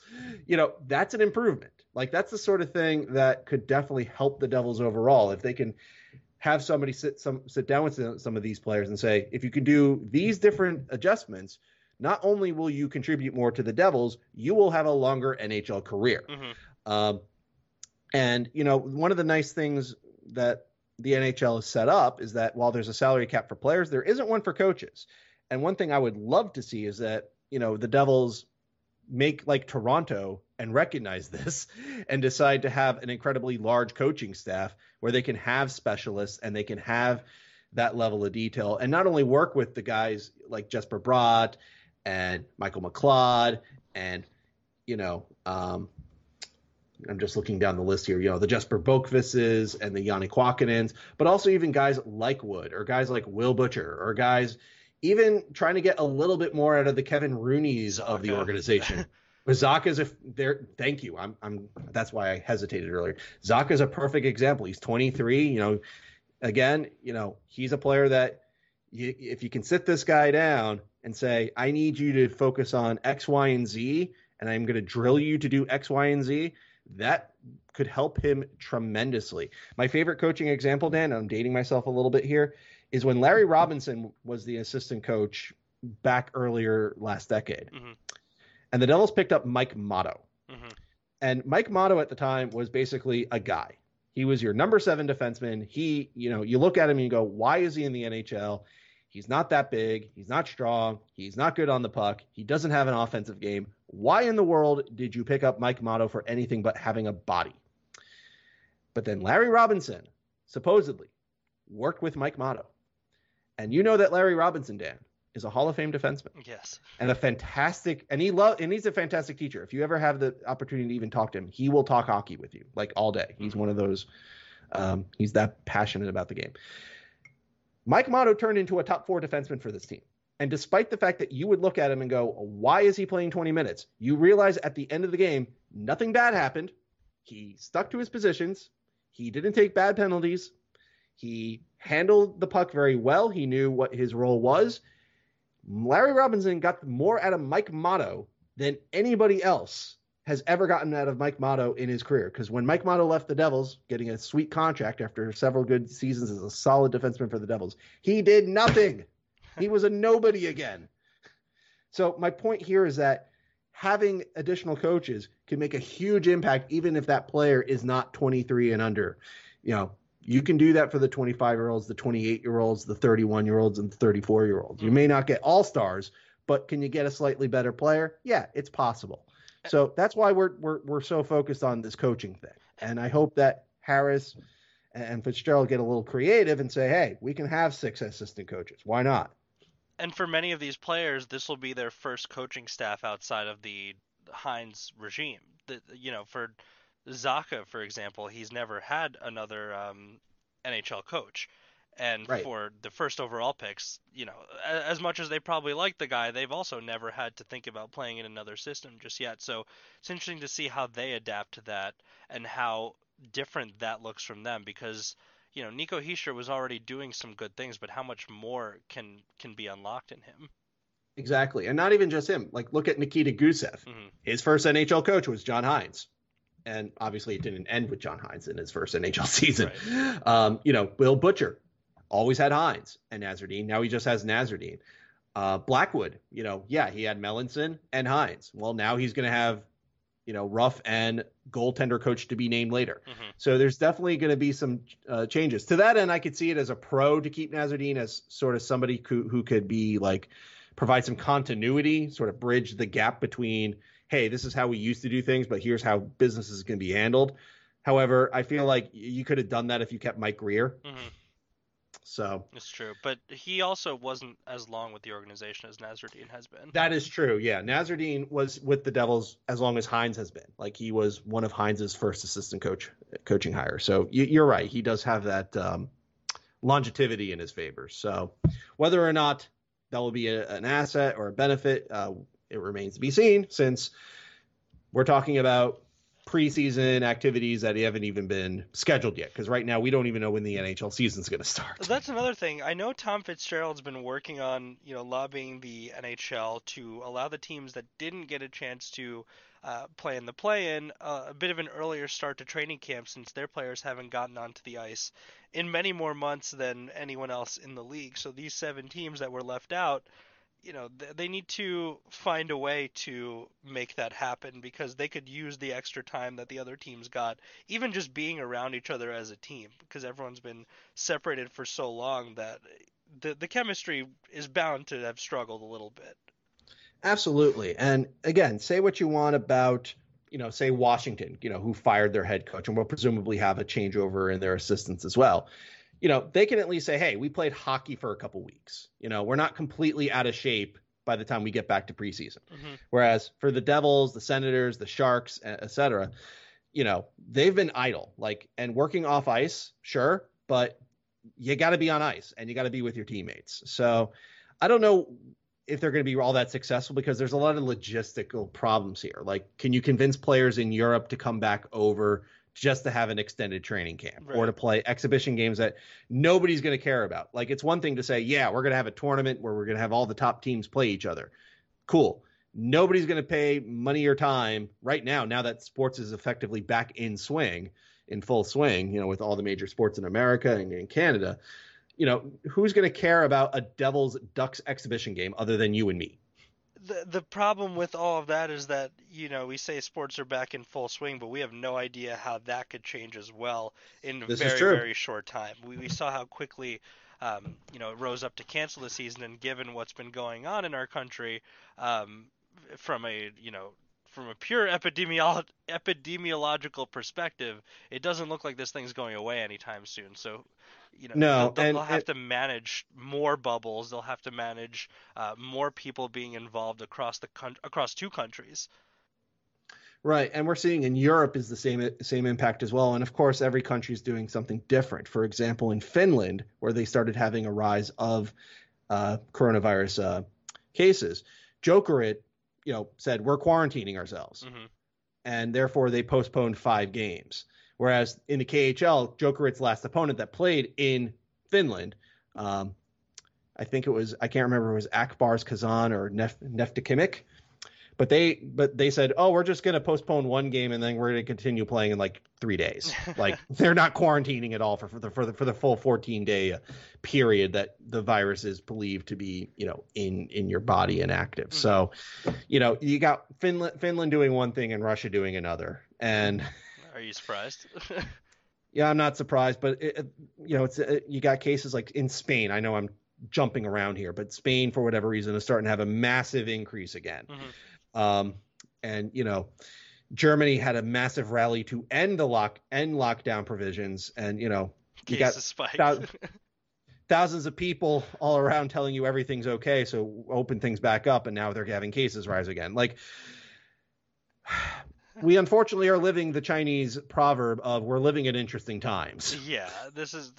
S2: You know, that's an improvement. Like that's the sort of thing that could definitely help the Devils overall if they can have somebody sit some sit down with some of these players and say, if you can do these different adjustments, not only will you contribute more to the Devils, you will have a longer NHL career. Mm-hmm. Um, and you know, one of the nice things that the NHL has set up is that while there's a salary cap for players, there isn't one for coaches. And one thing I would love to see is that you know the Devils make like Toronto and recognize [LAUGHS] this and decide to have an incredibly large coaching staff where they can have specialists and they can have that level of detail and not only work with the guys like Jesper Bratt and Michael McLeod and you know um, I'm just looking down the list here. You know the Jesper Boqvists and the Janne Kuokkanens, but also even guys like Wood or guys like Will Butcher or guys even trying to get a little bit more out of the Kevin Rooneys of the organization. [LAUGHS] Zacha's if there. Thank you. I'm. I'm. That's why I hesitated earlier. Zacha's a perfect example. He's 23. You know, again, you know, he's a player that you, if you can sit this guy down and say, I need you to focus on X, Y, and Z, and I'm going to drill you to do X, Y, and Z, that could help him tremendously. My favorite coaching example, Dan, I'm dating myself a little bit here, is when Larry Robinson was the assistant coach back earlier last decade. Mm-hmm. And the Devils picked up Mike Mottau. Mm-hmm. And Mike Mottau at the time was basically a guy. He was your number seven defenseman. He, you know, you look at him and you go, why is he in the NHL? He's not that big. He's not strong. He's not good on the puck. He doesn't have an offensive game. Why in the world did you pick up Mike Mottau for anything but having a body? But then Larry Robinson supposedly worked with Mike Mottau. And you know that Larry Robinson, Dan, is a Hall of Fame defenseman.
S1: Yes.
S2: And a fantastic and he love and he's a fantastic teacher. If you ever have the opportunity to even talk to him, he will talk hockey with you like all day. He's mm-hmm. one of those um, he's that passionate about the game. Mike Mottau turned into a top four defenseman for this team. And despite the fact that you would look at him and go, why is he playing 20 minutes? You realize at the end of the game, nothing bad happened. He stuck to his positions. He didn't take bad penalties. He handled the puck very well. He knew what his role was. Larry Robinson got more out of Mike Mottau than anybody else has ever gotten out of Mike Mottau in his career. Because when Mike Mottau left the Devils, getting a sweet contract after several good seasons as a solid defenseman for the Devils, he did nothing. he was a nobody again. So my point here is that having additional coaches can make a huge impact, even if that player is not 23 and under. You know, You can do that for the 25 year olds, the 28 year olds, the 31 year olds, and the 34 year olds. You mm-hmm. may not get all stars, but can you get a slightly better player? Yeah, it's possible. So that's why we're we're we're so focused on this coaching thing. And I hope that Harris and Fitzgerald get a little creative and say, hey, we can have six assistant coaches. Why not?
S1: And for many of these players, this will be their first coaching staff outside of the Hynes regime. The, you know, for Zacha, for example, he's never had another um, NHL coach. And right. for the first overall picks, you know, as much as they probably like the guy, they've also never had to think about playing in another system just yet. So it's interesting to see how they adapt to that and how different that looks from them because you know Nico Hischier was already doing some good things, but how much more can can be unlocked in him?
S2: Exactly, and not even just him. Like look at Nikita Gusev. Mm-hmm. His first NHL coach was John Hynes and obviously it didn't end with John Hynes in his first NHL [LAUGHS] season. Right. Um, you know, Will Butcher always had Hynes and Nasreddine. Now he just has Nasreddine. Uh, Blackwood, you know, yeah, he had Melanson and Hynes. Well, now he's going to have, you know, Ruff and goaltender coach to be named later. Mm-hmm. So there's definitely going to be some uh, changes. To that end, I could see it as a pro to keep Nasreddine as sort of somebody who, who could be like provide some continuity, sort of bridge the gap between, hey, this is how we used to do things, but here's how business is going to be handled. However, I feel like you could have done that if you kept Mike Grier. Mm-hmm. So
S1: it's true, but he also wasn't as long with the organization as Nasreddine has been.
S2: That is true. Yeah, Nasreddine was with the Devils as long as Hynes has been. Like he was one of Hynes's first assistant coach coaching hire. So you, are right. He does have that um, longevity in his favor. So whether or not that will be a, an asset or a benefit, uh, it remains to be seen. Since we're talking about preseason activities that haven't even been scheduled yet because right now we don't even know when the NHL season's going to start.
S1: That's another thing. I know Tom Fitzgerald's been working on, you know, lobbying the NHL to allow the teams that didn't get a chance to uh, play in the play-in uh, a bit of an earlier start to training camp since their players haven't gotten onto the ice in many more months than anyone else in the league. So these seven teams that were left out you know they need to find a way to make that happen because they could use the extra time that the other teams got even just being around each other as a team because everyone's been separated for so long that the the chemistry is bound to have struggled a little bit.
S2: Absolutely. And again say what you want about you know say Washington you know who fired their head coach and will presumably have a changeover in their assistants as well you know, they can at least say, hey, we played hockey for a couple weeks. You know, we're not completely out of shape by the time we get back to preseason. Mm-hmm. Whereas for the Devils, the Senators, the Sharks, et cetera, you know, they've been idle, like, and working off ice, sure, but you got to be on ice and you got to be with your teammates. So I don't know if they're going to be all that successful because there's a lot of logistical problems here. Like, can you convince players in Europe to come back over just to have an extended training camp right. or to play exhibition games that nobody's going to care about. Like it's one thing to say, yeah, we're going to have a tournament where we're going to have all the top teams play each other. Cool. Nobody's going to pay money or time right now, now that sports is effectively back in swing, in full swing, you know, with all the major sports in America and in Canada. You know, who's going to care about a Devils Ducks exhibition game other than you and me?
S1: The the problem with all of that is that you know we say sports are back in full swing, but we have no idea how that could change as well in a this very very short time. We we saw how quickly. Um, you know, it rose up to cancel the season, and given what's been going on in our country, um, from a you know from a pure epidemiolo- epidemiological perspective, it doesn't look like this thing's going away anytime soon. So you know, no, they'll, they'll have to manage more bubbles. They'll have to manage uh, more people being involved across the con- across two countries.
S2: Right, and we're seeing in Europe is the same same impact as well. And of course, every country is doing something different. For example, in Finland, where they started having a rise of uh, coronavirus uh, cases, Jokerit, you know, said we're quarantining ourselves, mm-hmm. and therefore they postponed five games. Whereas in the KHL, Jokerit's last opponent that played in Finland, um, I think it was I can't remember it was Ak Bars Kazan or Nef- but they but they said oh we're just going to postpone one game and then we're going to continue playing in like three days. [LAUGHS] like they're not quarantining at all for, for the for the for the full 14 day period that the virus is believed to be you know in in your body and active. Mm-hmm. So you know you got Finland Finland doing one thing and Russia doing another and.
S1: Are you surprised? [LAUGHS]
S2: Yeah, I'm not surprised, but it, you know, it's it, you got cases like in Spain. I know I'm jumping around here, but Spain, for whatever reason, is starting to have a massive increase again. Mm-hmm. Um, and you know, Germany had a massive rally to end the lock end lockdown provisions, and you know,
S1: you got
S2: thousands, [LAUGHS] thousands of people all around telling you everything's okay, so open things back up, and now they're having cases rise again. Like we unfortunately are living the Chinese proverb of "we're living in interesting times."
S1: Yeah, this is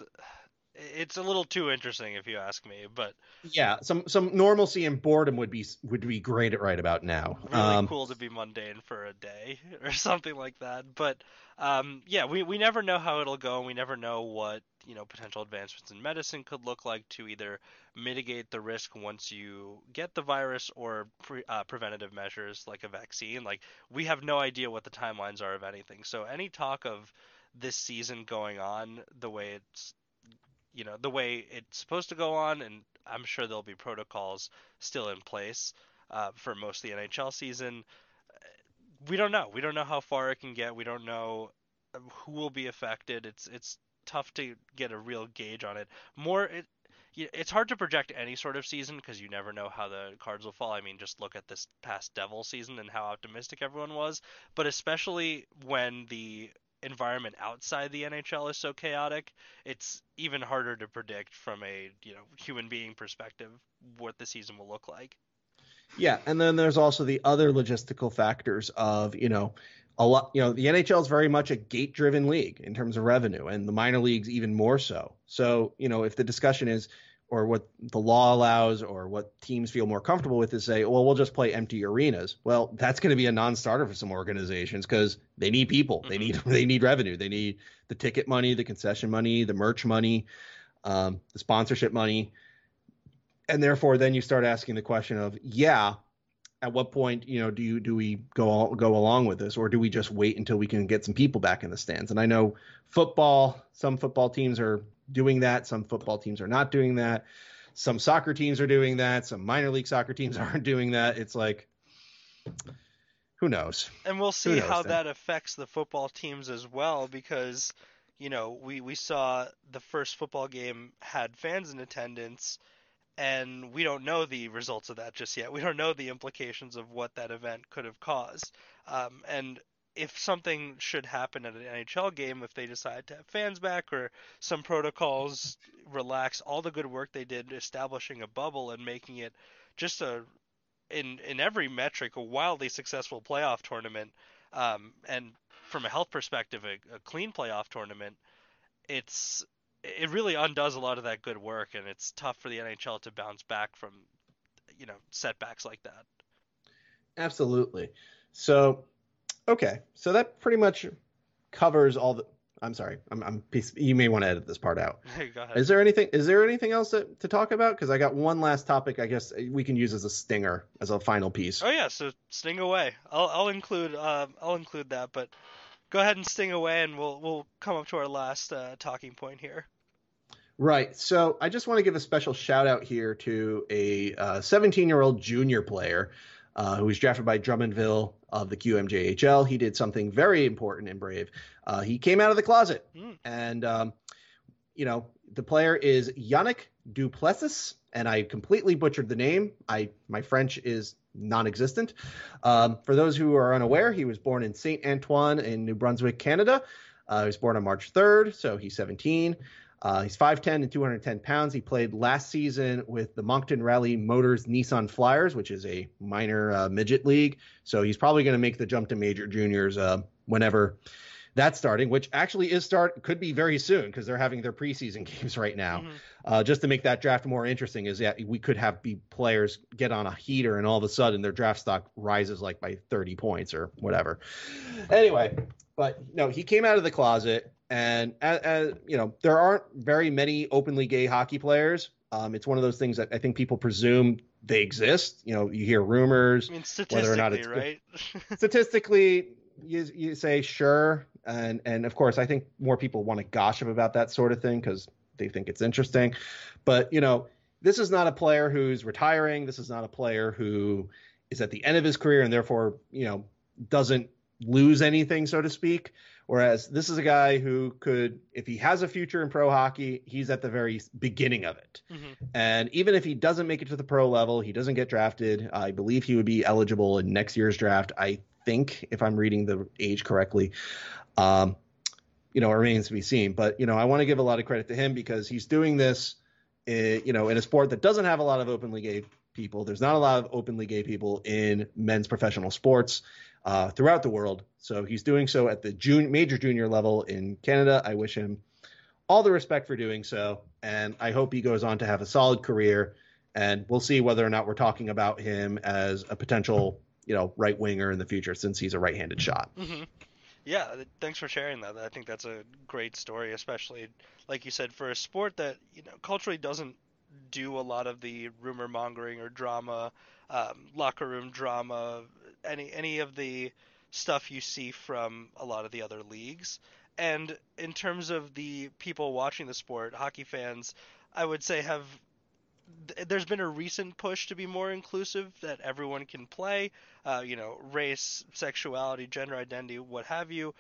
S1: it's a little too interesting if you ask me, but
S2: yeah, some some normalcy and boredom would be would be great at right about now.
S1: Really um, cool to be mundane for a day [LAUGHS] or something like that. But um, yeah, we we never know how it'll go, and we never know what you know potential advancements in medicine could look like to either mitigate the risk once you get the virus or pre, uh, preventative measures like a vaccine. Like we have no idea what the timelines are of anything. So any talk of this season going on the way it's you know the way it's supposed to go on, and I'm sure there'll be protocols still in place uh, for most of the NHL season. We don't know. We don't know how far it can get. We don't know who will be affected. It's it's tough to get a real gauge on it. More it it's hard to project any sort of season because you never know how the cards will fall. I mean, just look at this past Devil season and how optimistic everyone was. But especially when the environment outside the NHL is so chaotic, it's even harder to predict from a you know human being perspective what the season will look like.
S2: Yeah, and then there's also the other logistical factors of you know a lot. You know, the NHL is very much a gate-driven league in terms of revenue, and the minor leagues even more so. So you know, if the discussion is or what the law allows or what teams feel more comfortable with is say, well, we'll just play empty arenas. Well, that's going to be a non-starter for some organizations because they need people, they need mm-hmm. [LAUGHS] they need revenue, they need the ticket money, the concession money, the merch money, um, the sponsorship money, and therefore then you start asking the question of, yeah, at what point you know do you do we go go along with this or do we just wait until we can get some people back in the stands? And I know football, some football teams are doing that. Some football teams are not doing that. Some soccer teams are doing that. Some minor league soccer teams [LAUGHS] aren't doing that. It's like, who knows?
S1: And we'll see how that affects the football teams as well because, you know, we, we saw the first football game had fans in attendance and we don't know the results of that just yet. We don't know the implications of what that event could have caused. Um, and if something should happen at an NHL game, if they decide to have fans back or some protocols relax, all the good work they did establishing a bubble and making it just a in in every metric a wildly successful playoff tournament, um, and from a health perspective, a, a clean playoff tournament, it's it really undoes a lot of that good work, and it's tough for the NHL to bounce back from you know setbacks like that.
S2: Absolutely. So Okay, so that pretty much covers all the. I'm sorry. I'm. I'm you may want to edit this part out. [LAUGHS] Is there anything? Is there anything else to, to talk about? Because I got one last topic. I guess we can use as a stinger as a final piece.
S1: Oh yeah, so sting away. I'll I'll include uh, I'll include that, but go ahead and sting away, and we'll we'll come up to our last uh, talking point here.
S2: Right. So I just want to give a special shout out here to a 17 uh, year old junior player uh, who was drafted by Drummondville of the QMJHL. He did something very important and brave. Uh, he came out of the closet, mm. and um, you know the player is Yanic Duplessis, and I completely butchered the name. I my French is non-existent. Um, for those who are unaware, he was born in Saint Antoine in New Brunswick, Canada. Uh, he was born on March 3rd, so he's 17. Uh, he's 5'10 and 210 pounds. He played last season with the Moncton Rally Motors Nissan Flyers, which is a minor uh, midget league. So he's probably going to make the jump to major juniors uh, whenever that's starting, which actually is start could be very soon because they're having their preseason [LAUGHS] games right now. Mm-hmm. Uh, just to make that draft more interesting, is that we could have be players get on a heater and all of a sudden their draft stock rises like by 30 points or whatever. Anyway, but no, he came out of the closet and as, as, you know, there aren't very many openly gay hockey players. Um, it's one of those things that I think people presume they exist. You know, you hear rumors,
S1: I mean, whether or not it's right. [LAUGHS]
S2: statistically, you you say sure, and and of course, I think more people want to gossip about that sort of thing because they think it's interesting. But you know, this is not a player who's retiring. This is not a player who is at the end of his career and therefore you know doesn't lose anything, so to speak. Whereas this is a guy who could, if he has a future in pro hockey, he's at the very beginning of it. Mm-hmm. And even if he doesn't make it to the pro level, he doesn't get drafted. I believe he would be eligible in next year's draft. I think, if I'm reading the age correctly. Um, you know, it remains to be seen. But you know, I want to give a lot of credit to him because he's doing this, uh, you know, in a sport that doesn't have a lot of openly gay people. There's not a lot of openly gay people in men's professional sports uh, throughout the world. So he's doing so at the jun- major junior level in Canada. I wish him all the respect for doing so, and I hope he goes on to have a solid career. And we'll see whether or not we're talking about him as a potential, you know, right winger in the future, since he's a right-handed shot.
S1: Mm-hmm. Yeah, thanks for sharing that. I think that's a great story, especially like you said for a sport that you know culturally doesn't do a lot of the rumor mongering or drama, um, locker room drama, any any of the stuff you see from a lot of the other leagues. And in terms of the people watching the sport, hockey fans, I would say have there's been a recent push to be more inclusive that everyone can play, uh, you know, race, sexuality, gender identity, what have you.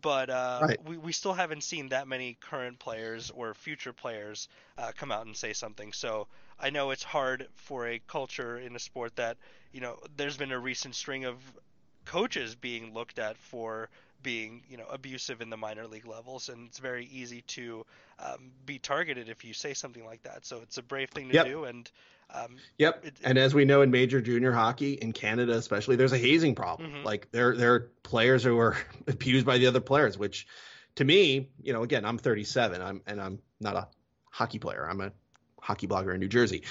S1: But uh, right. we, we still haven't seen that many current players or future players uh, come out and say something. So I know it's hard for a culture in a sport that, you know, there's been a recent string of coaches being looked at for being you know abusive in the minor league levels and it's very easy to um, be targeted if you say something like that. So it's a brave thing to yep. do and um,
S2: yep. it, and as we know in major junior hockey in canada especially there's a hazing problem. Mm-hmm. like there there are players who are [LAUGHS] abused by the other players which to me you know again i'm 37 i'm and i'm not a hockey player. I'm a hockey blogger in new jersey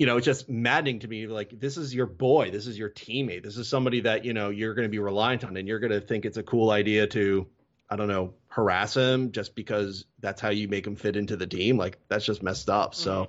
S2: you know, it's just maddening to me. Like, this is your boy, this is your teammate, this is somebody that you know you're going to be reliant on, and you're going to think it's a cool idea to, I don't know, harass him just because that's how you make him fit into the team. Like, that's just messed up. Mm-hmm. So,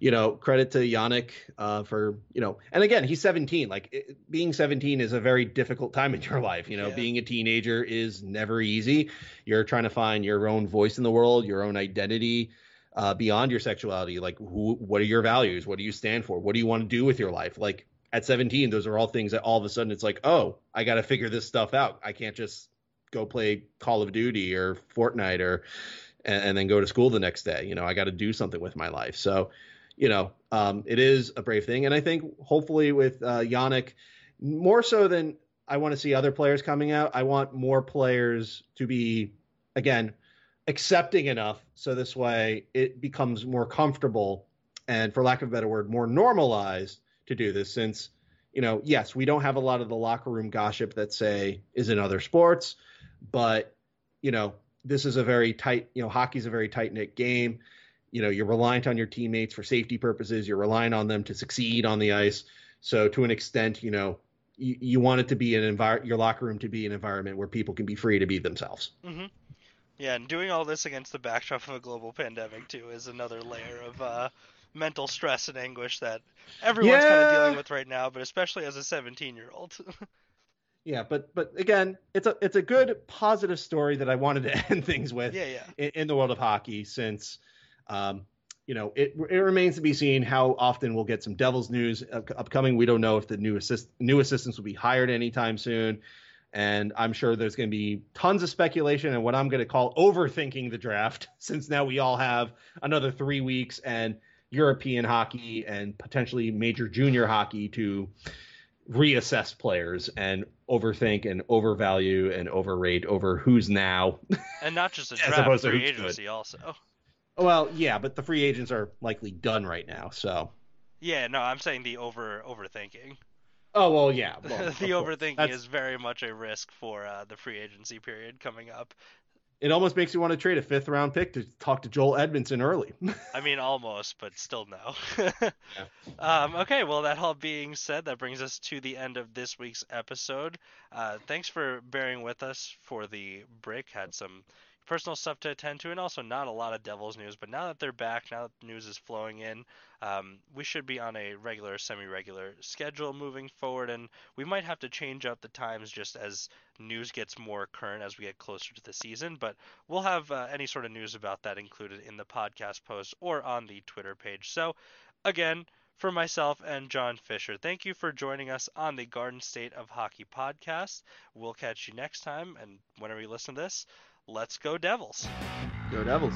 S2: you know, credit to Yanic uh, for you know, and again, he's 17. Like, it, being 17 is a very difficult time in your life. You know, yeah. being a teenager is never easy. You're trying to find your own voice in the world, your own identity uh, beyond your sexuality. Like, who, what are your values? What do you stand for? What do you want to do with your life? Like, at 17, those are all things that all of a sudden it's like, oh, I got to figure this stuff out. I can't just go play Call of Duty or Fortnite or and, and then go to school the next day. You know, I got to do something with my life. So, you know, um, it is a brave thing, and I think hopefully with uh, Yanic, more so than I want to see other players coming out, I want more players to be again accepting enough so this way it becomes more comfortable and for lack of a better word more normalized to do this since you know yes we don't have a lot of the locker room gossip that say is in other sports but you know this is a very tight you know hockey's a very tight knit game. You know you're reliant on your teammates for safety purposes. You're relying on them to succeed on the ice. So to an extent you know you, you want it to be an environment your locker room to be an environment where people can be free to be themselves.
S1: Mm-hmm. Yeah, and doing all this against the backdrop of a global pandemic too is another layer of uh, mental stress and anguish that everyone's yeah. kind of dealing with right now, but especially as a 17-year-old. [LAUGHS]
S2: yeah, but but again, it's a it's a good positive story that I wanted to [LAUGHS] end things with.
S1: Yeah, yeah.
S2: In, in the world of hockey, since um, you know, it it remains to be seen how often we'll get some Devils news upcoming. We don't know if the new assist new assistants will be hired anytime soon and I'm sure there's going to be tons of speculation and what I'm going to call overthinking the draft, [LAUGHS] since now we all have another three weeks and European hockey and potentially major junior hockey to reassess players and overthink and overvalue and overrate over who's now. [LAUGHS]
S1: And not just the draft, free agency good. also.
S2: Well, yeah, but the free agents are likely done right now, so.
S1: Yeah, no, I'm saying the over overthinking.
S2: Oh well, yeah. [LAUGHS] Well,
S1: the overthinking That's... is very much a risk for uh, the free agency period coming up.
S2: It almost makes you want to trade a fifth round pick to talk to Joel Edmundson early. [LAUGHS]
S1: I mean, almost, but still no. yeah. [LAUGHS] um, okay, well, that all being said, that brings us to the end of this week's episode. Uh, thanks for bearing with us for the break. Had some personal stuff to attend to, and also not a lot of Devils news. But now that they're back, now that news is flowing in, um, we should be on a regular, semi-regular schedule moving forward, and we might have to change up the times just as news gets more current as we get closer to the season. But we'll have uh, any sort of news about that included in the podcast post or on the Twitter page. So, again. for myself and John Fisher. Thank you for joining us on the Garden State of Hockey podcast. We'll catch you next time, and whenever you listen to this, let's go Devils.
S2: Go Devils.